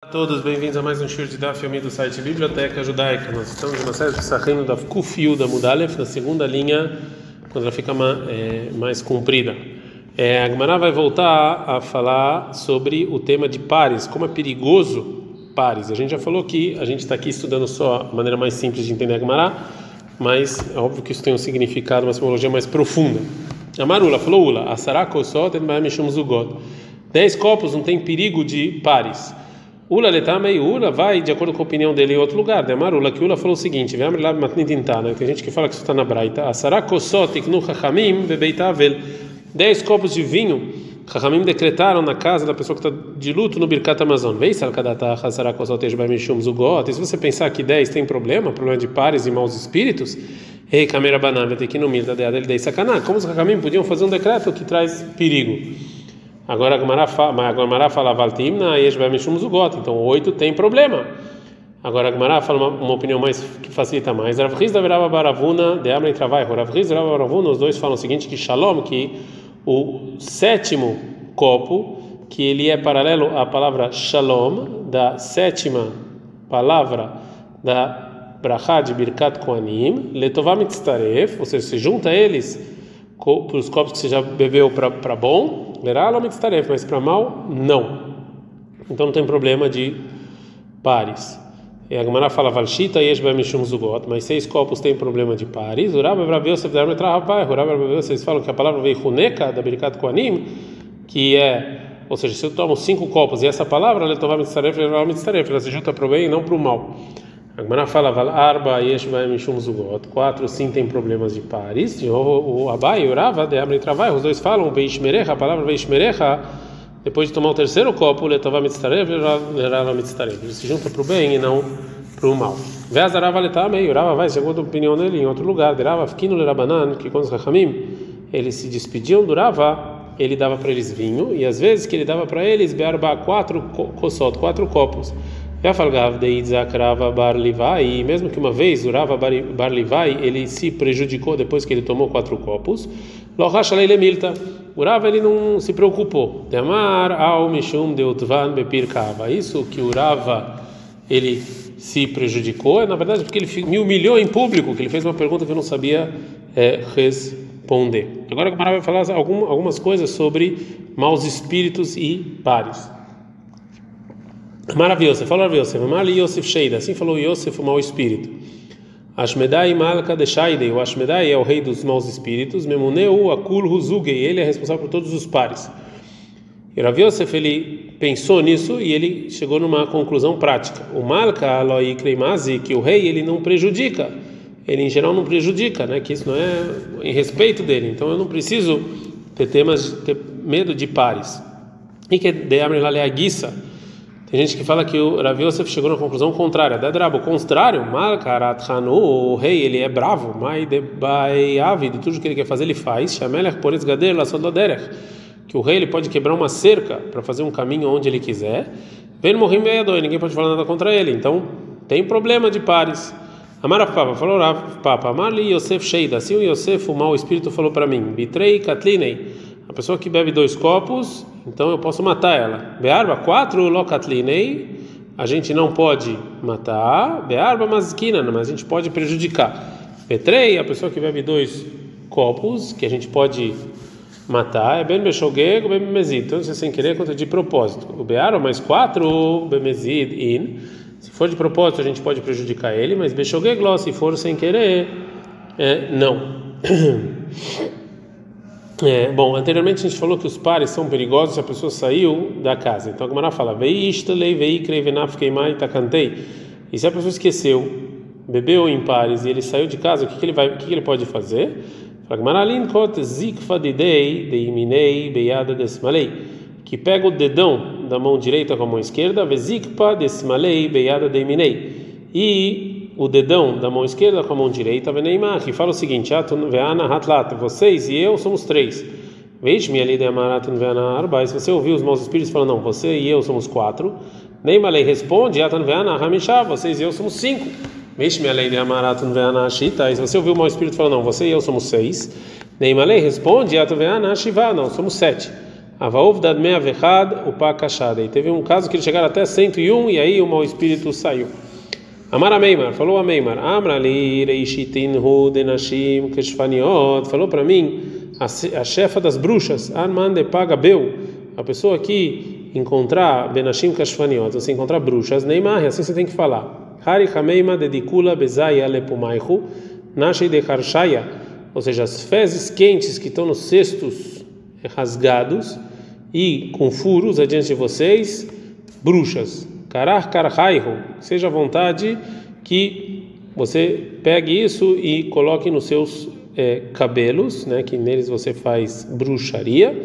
Olá a todos, bem-vindos a mais um show de Daf Yomi do site Biblioteca Judaica. Nós estamos na série de Sahim da Kufiu da Mudalef, na segunda linha, quando ela fica é, mais comprida. É, a Gemara vai voltar a falar sobre o tema de pares, como é perigoso pares. A gente já falou que a gente está aqui estudando só a maneira mais simples de entender a Gemara, mas é óbvio que isso tem um significado, uma simbologia mais profunda. A Marula falou: Ula, Asarako só tem mais Zugot. Dez copos não tem perigo de pares. Ula letamei Ula vai de acordo com a opinião dele em outro lugar. De Amarula que Ula falou o seguinte: Vem lá né? Tem gente que fala que isso está na Braita. Asarako só tiknu chachamim bebeitavel. Dez copos de vinho. Chachamim decretaram na casa da pessoa que está de luto no Birkat Amazon. Vei salkadata hasarako só tejbai mishum zugot. E se você pensar que dez tem problema, problema de pares e maus espíritos, Ei, câmera banana, vai ter que no milta dele dei sacanagem. Como os Chachamim podiam fazer um decreto que traz perigo? Agora a Gemara fala, fala Valtimna, Yeshbemishum Zugot. Então oito tem problema. Agora a Gemara fala uma, uma, opinião mais que facilita mais. Rav Riz da Verava Baravuna, de Amra e Travai. Rav Verava Baravuna, os dois falam o seguinte: que Shalom, que o sétimo copo, que ele é paralelo à palavra Shalom, da sétima palavra da brachá de Birkat Koanim, letová mitztaref, ou seja, se junta eles os copos que você já bebeu para bom, mas para mal, não. Então não tem problema de pares. E a Gemara fala valshita mishum zugot, mas seis copos tem problema de pares. Uraba braveu se dar metra rapaz, uraba braveu vocês falam que a palavra veio huneka da Birkat Koanim, que é, ou seja, se eu tomo cinco copos e essa palavra letová mitztaref, lerá lo mitztaref, ela se junta para o bem e não para o mal. A Gemara fala, arba yeshvaim mishum zugot. Quatro sim tem problemas de pares. O Abai, o Rava, de Amri Travai, os dois falam, veishmerecha, a palavra veishmerecha, depois de tomar o terceiro copo, letava mitztarev, lerava mitztarev. Ele se junta para o bem e não para o mal. Vez a Rava letamei, o Rava vai, segundo a opinião dele, em outro lugar. De Rava, fiquino lerabanan, que quando os Rachamim, eles se despediam do Rava, ele dava para eles vinho, e às vezes que ele dava para eles, bearba, quatro kosot, quatro copos. Yafalgav de Bar Livai, e mesmo que uma vez o Rava Bar Livai ele se prejudicou depois que ele tomou quatro copos, Lohashalei Milta, o Rava ele não se preocupou. Demar ao Mishum de Utvan Bepir Kava, isso que o Rava ele se prejudicou é na verdade porque ele me humilhou em público, que ele fez uma pergunta que eu não sabia é, responder. Agora o Gamara vai falar algumas coisas sobre maus espíritos e pares. Maravilhoso, falou maravilhoso. Mali Yosef Sheida, assim falou Yosef, o mau espírito. Ashmedai Malka de Shaidei, o Ashmedai é o rei dos maus espíritos. Memuneu Akul Huzugei, ele é responsável por todos os pares. E Rav Yosef, ele pensou nisso e ele chegou numa conclusão prática. O Malka Aloi Kreimazi, que o rei ele não prejudica, ele em geral não prejudica, né? Que isso não é em respeito dele. Então eu não preciso ter temas, ter medo de pares. E que de Amrelaleaguissa tem gente que fala que o Rav Yosef chegou na conclusão contrária. Dedrabo, o contrário, Malkarat Hanu, o rei, ele é bravo, de tudo que ele quer fazer, ele faz. Shamelech Poretz Gader, Lasododerech, que o rei ele pode quebrar uma cerca para fazer um caminho onde ele quiser. Vem morrer meia ninguém pode falar nada contra ele. Então, tem problema de pares. Amara Papa, falou Rav Papa, Mali Yosef Sheida, assim o Yosef, o mau espírito, falou para mim, Bitrei Katlinei, a pessoa que bebe dois copos então eu posso matar ela. Bearba, quatro lokatlinei, a gente não pode matar. Bearba, masquina, mas a gente pode prejudicar. Petrei, a pessoa que bebe dois copos, que a gente pode matar, é bem bechogego, bem bemezid. Então, se é sem querer, conta de propósito. O bearba, mais quatro, bemezid, in. Se for de propósito, a gente pode prejudicar ele, mas bechogeglo, se for sem querer, é, não. É, bom, anteriormente a gente falou que os pares são perigosos se a pessoa saiu da casa. Então a Gemara fala: Veistalei, veikre, venafkeimai, takantei. E se a pessoa esqueceu, bebeu em pares e ele saiu de casa, o que, que ele vai, o que, que ele pode fazer? Que pega o dedão da mão direita com a mão esquerda, vezikpa desmalei beiada deiminei. E o dedão da mão esquerda com a mão direita, Veneimar, que fala o seguinte: vocês e eu somos três. Veja-me ali de Amaratun Veana Arba. Se você ouviu os maus espíritos falando, não, você e eu somos quatro. Neymalei responde: Atan Veana vocês e eu somos cinco. Veja-me ali de Amaratun Veana Shita. Se você ouviu o mau espírito falando, não, você e eu somos seis. Neymalei responde: Atan Veana Shiva, não, somos sete. Avaov dad vechad upa kashada. E teve um caso que eles chegaram até 101 e aí o mau espírito saiu. Amar a Meimar, falou a Meimar, Amra li reishitin hu denashim keshfaniot, falou para mim, a, chefa das bruxas, Arman de Pagabeu, a pessoa que encontrar benashim keshfaniot, você encontrar bruxas, Neymar, assim você tem que falar. Hari Hameima dedicula bezaya lepumaihu, nasce de harshaya, ou seja, as fezes quentes que estão nos cestos rasgados e com furos adiante de vocês, bruxas. Karar karhaihu, seja à vontade que você pegue isso e coloque nos seus é, cabelos, né, que neles você faz bruxaria,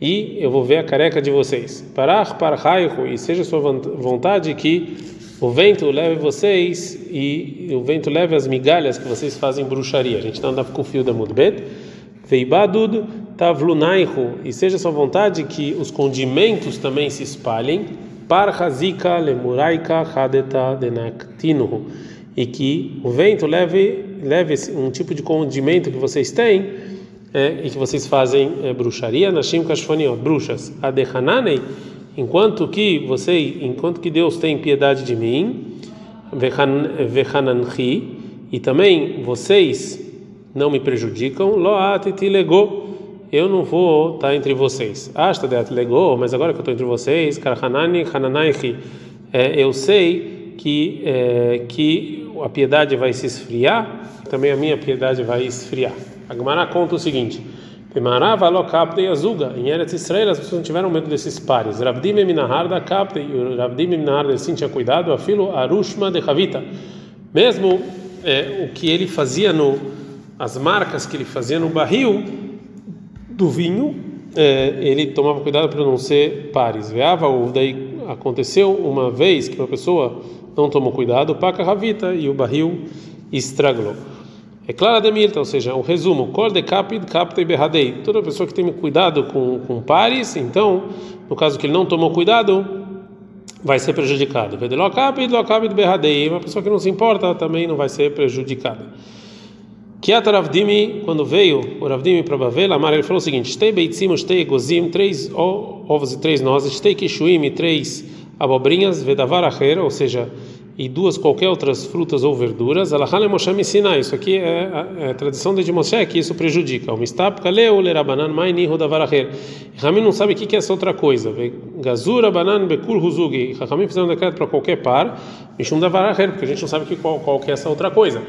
e eu vou ver a careca de vocês. Parar parhaihu, e seja sua vontade que o vento leve vocês e o vento leve as migalhas que vocês fazem bruxaria. A gente está andando com o fio da Mudbet. Veibadud tavlunaihu, e seja sua vontade que os condimentos também se espalhem Parhazika lemuraika hadeta denaktinuhu. E que o vento leve, leve um tipo de condimento que vocês têm é, e que vocês fazem é, bruxaria, nashim kashfaniot, bruxas. Adehananei, enquanto que você, enquanto que Deus tem piedade de mim, vehananchi, e também vocês não me prejudicam, loatiti legou eu não vou estar entre vocês. Asta de legou, mas agora que eu estou entre vocês, karhanani hananaihi, é, eu sei que é, que a piedade vai se esfriar, também a minha piedade vai esfriar. A Gemara conta o seguinte: Pemarava lo kapte azuga. Em Eretz Israel as pessoas não tiveram medo desses pares. Ravdim minahar da kapte e o Ravdim minahar sim tinha cuidado. A arushma de Havita. Mesmo é, o que ele fazia no as marcas que ele fazia no barril do vinho, é, ele tomava cuidado para não ser pares. Veava ou daí aconteceu uma vez que uma pessoa não tomou cuidado, paca ravita e o barril estragou. É clara de milta, ou seja, o resumo, cor de capid, capta e berradei. Toda pessoa que tem cuidado com, com pares, então, no caso que ele não tomou cuidado, vai ser prejudicado. Vedeló capid, lo capid berradei. Uma pessoa que não se importa também não vai ser prejudicada. Kiat Ravdimi, quando veio o Ravdimi para Bavel, Amar, ele falou o seguinte: Stei beitzim, stei gozim, três ovos e três nozes, stei kishuim, três abobrinhas, vedavar acher, ou seja, e duas qualquer outras frutas ou verduras. Alahale Moshe me ensina isso. Aqui é a, é a tradição de Moshe que isso prejudica. O mistap kaleu lerabanan maini rodavar acher. Ramin não sabe o que é essa outra coisa. Gazura banan bekul huzugi. Ramin fizeram um decreto para qualquer par, mishum davar acher, porque a gente não sabe que qual, qual que é essa outra coisa.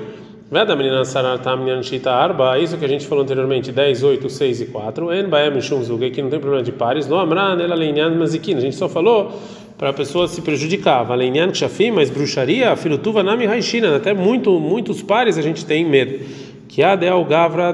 Veda menina saratam shita arba, isso que a gente falou anteriormente, 10, 8, 6 e 4. En baem shum que não tem problema de pares. No amran ela leinyan mazikin. A gente só falou para a pessoa se prejudicar. Valeinyan kshafim, mas bruxaria, filutuva nami haishina. Até muito, muitos pares a gente tem medo. Que a de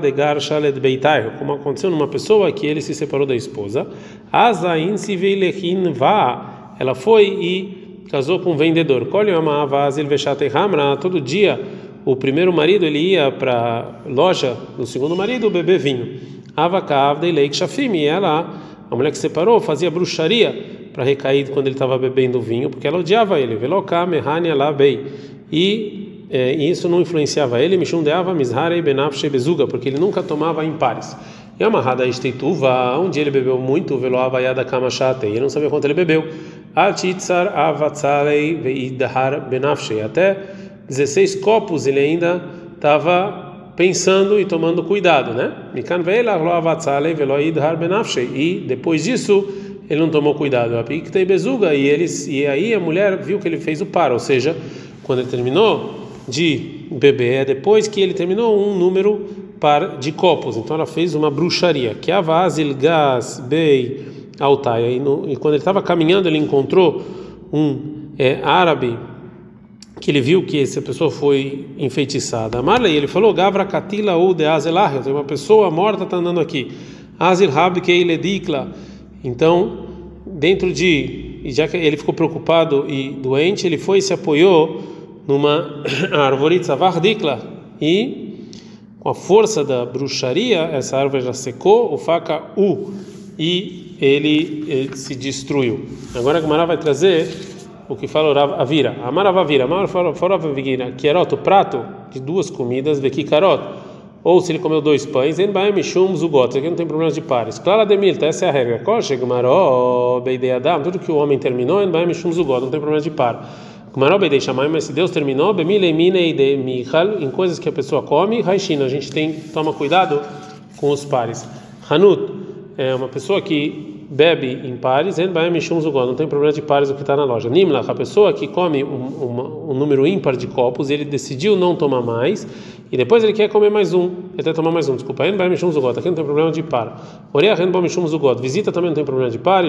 de garshaled beitaiho, como aconteceu numa pessoa que ele se separou da esposa. Azain se veilechin va. Ela foi e casou com um vendedor. Uma avazil vechatei hamra. Todo dia o primeiro marido ele ia para loja do segundo marido beber vinho. Avakav Leik Shafim, e ela, a mulher que separou, fazia bruxaria para recair quando ele estava bebendo vinho, porque ela odiava ele. Veloká Mehania Labei. E é, isso não influenciava ele, Mishundeava Mizharei Benafshe Bezuga, porque ele nunca tomava em pares. E amarrada Esteituva, um dia ele bebeu muito, Veloava Yada Kamashate, e ele não sabia quanto ele bebeu. Atitzar Avatzalei Veidahar Benafshe, até 16 copos ele ainda estava pensando e tomando cuidado, né? E depois disso ele não tomou cuidado. E eles e aí a mulher viu que ele fez o par, ou seja, quando ele terminou de beber, é depois que ele terminou um número par de copos. Então ela fez uma bruxaria. Que a vasil gas bei altaia e, e quando ele estava caminhando ele encontrou um é, árabe que ele viu que essa pessoa foi enfeitiçada. Marley, ele falou: Gavra katila ou de azelah, tem uma pessoa morta está andando aqui. Azil hab keiledikla. Então, dentro de, já que ele ficou preocupado e doente, ele foi e se apoiou numa árvore tzavardikla e com a força da bruxaria, essa árvore já secou, o faca u e ele, ele se destruiu. Agora a Gemara vai trazer o que fala a vira. Amarava vira, amar fora vira, querot, o prato de duas comidas, vequikarot, ou se ele comeu dois pães, em baem mishum zugot, aqui não tem problema de pares. Clara demilta, essa é a regra. Koshe gmaró beidei adam, tudo que o homem terminou, em baem mishum zugot, não tem problema de par. Gmaró beidei shamai, mas se Deus terminou, bemile mine de michal, em coisas que a pessoa come, raishina, a gente tem toma cuidado com os pares. Hanut é uma pessoa que bebe em pares, não tem problema de pares o que está na loja. Nimlach, a pessoa que come um, um, um, número ímpar de copos, ele decidiu não tomar mais, e depois ele quer comer mais um, ele quer tomar mais um, desculpa, aqui não tem problema de par. Visita também não tem problema de par,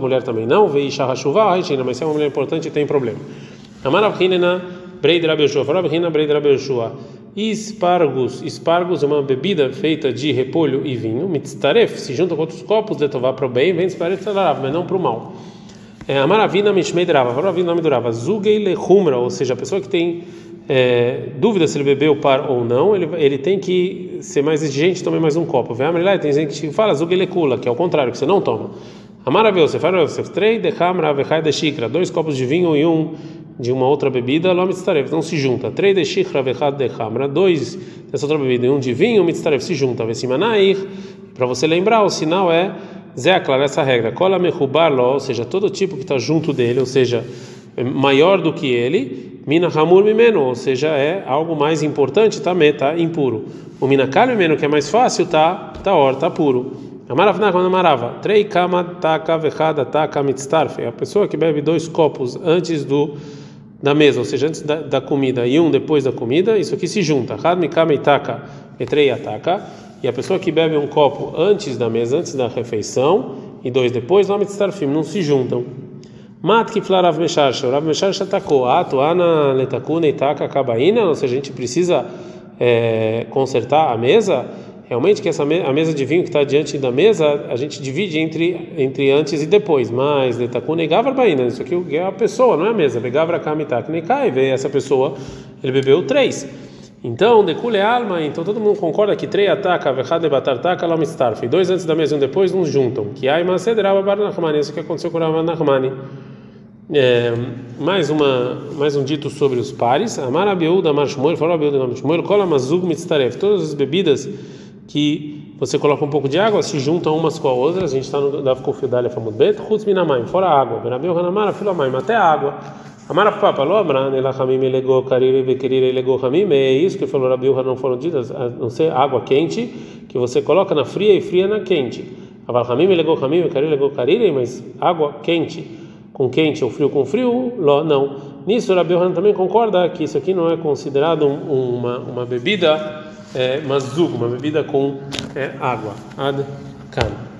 mulher também não, mas se é uma mulher importante tem problema. Amarav Hinena, Breid Rabeshua. Espargos, espargos é uma bebida feita de repolho e vinho. Mitztaref se junta com outros copos de tovar para o bem, vem disparef mas não para o mal. É, a maravina mishmeidrava, maravina nome durava. Zugei lechumra, ou seja, a pessoa que tem é, dúvida se ele bebeu par ou não, ele, ele tem que ser mais exigente, tome mais um copo. Vem a tem gente que fala zugei lekula, que é o contrário, que você não toma. A maravilha, você fala, você três de hamra, vechai de xícara, dois copos de vinho e um de uma outra bebida, lo mitzaref, não se junta. Três de shikra vechad de hamra, dois dessa outra bebida e um de vinho, mitzaref, se junta. Vesimanair, para você lembrar, o sinal é Zé clara essa regra. Cola mechubar ou seja, todo tipo que está junto dele, ou seja, é maior do que ele, mina hamur mimeno, ou seja, é algo mais importante, tá, tá impuro. O mina kal que é mais fácil, tá, tá or, tá puro. Amarava. Trei kama taka vechada taka mitztarfe. A pessoa que bebe dois copos antes do da mesa, ou seja, antes da, da, comida e um depois da comida, isso aqui se junta. E a pessoa que bebe um copo antes da mesa, antes da refeição, e dois depois, nome de starfim, não se juntam. Mat que flarav mesharsha, Rav mesharsha atacou, ato ana letakuna itaka kabaina, ou seja, a gente precisa é, consertar a mesa realmente que essa a mesa de vinho que está diante da mesa a gente divide entre entre antes e depois. Mas letakun negavra baina isso aqui é a pessoa não é a mesa. Negavra kamitak nekai vê essa pessoa ele bebeu três. Então decule alma então todo mundo concorda que três ataca vechad batartaka lomistarf dois antes da mesa e um depois nos juntam. Que ai macedrava barnachmani isso que aconteceu com Rav Nachmani é, mais uma mais um dito sobre os pares. Amar Abiúda Amar Shmuel falou Abiúda Amar Shmuel Kol Mazug Mitztaref todas as bebidas que você coloca um pouco de água, se juntam umas com a outra. A gente está no Dav Kofidalha Famudbet, Chutz Minamaim, fora água. Verabeu Hanamara, Filamaim, até água. Amara Papa, Lobran, Elachamim, Elegou, Karire, Bequerire, Elegou, Hamim, é isso que falou Rabiu não foram ditas, a não ser água quente, que você coloca na fria e fria na quente. Aval Hamim, Elegou, Hamim, Karire, Elegou, Karire, mas água quente com quente ou frio com frio, não. Nisso, Rabiu também concorda que isso aqui não é considerado uma, uma bebida é, mazug, uma bebida com é, água. Ad kan.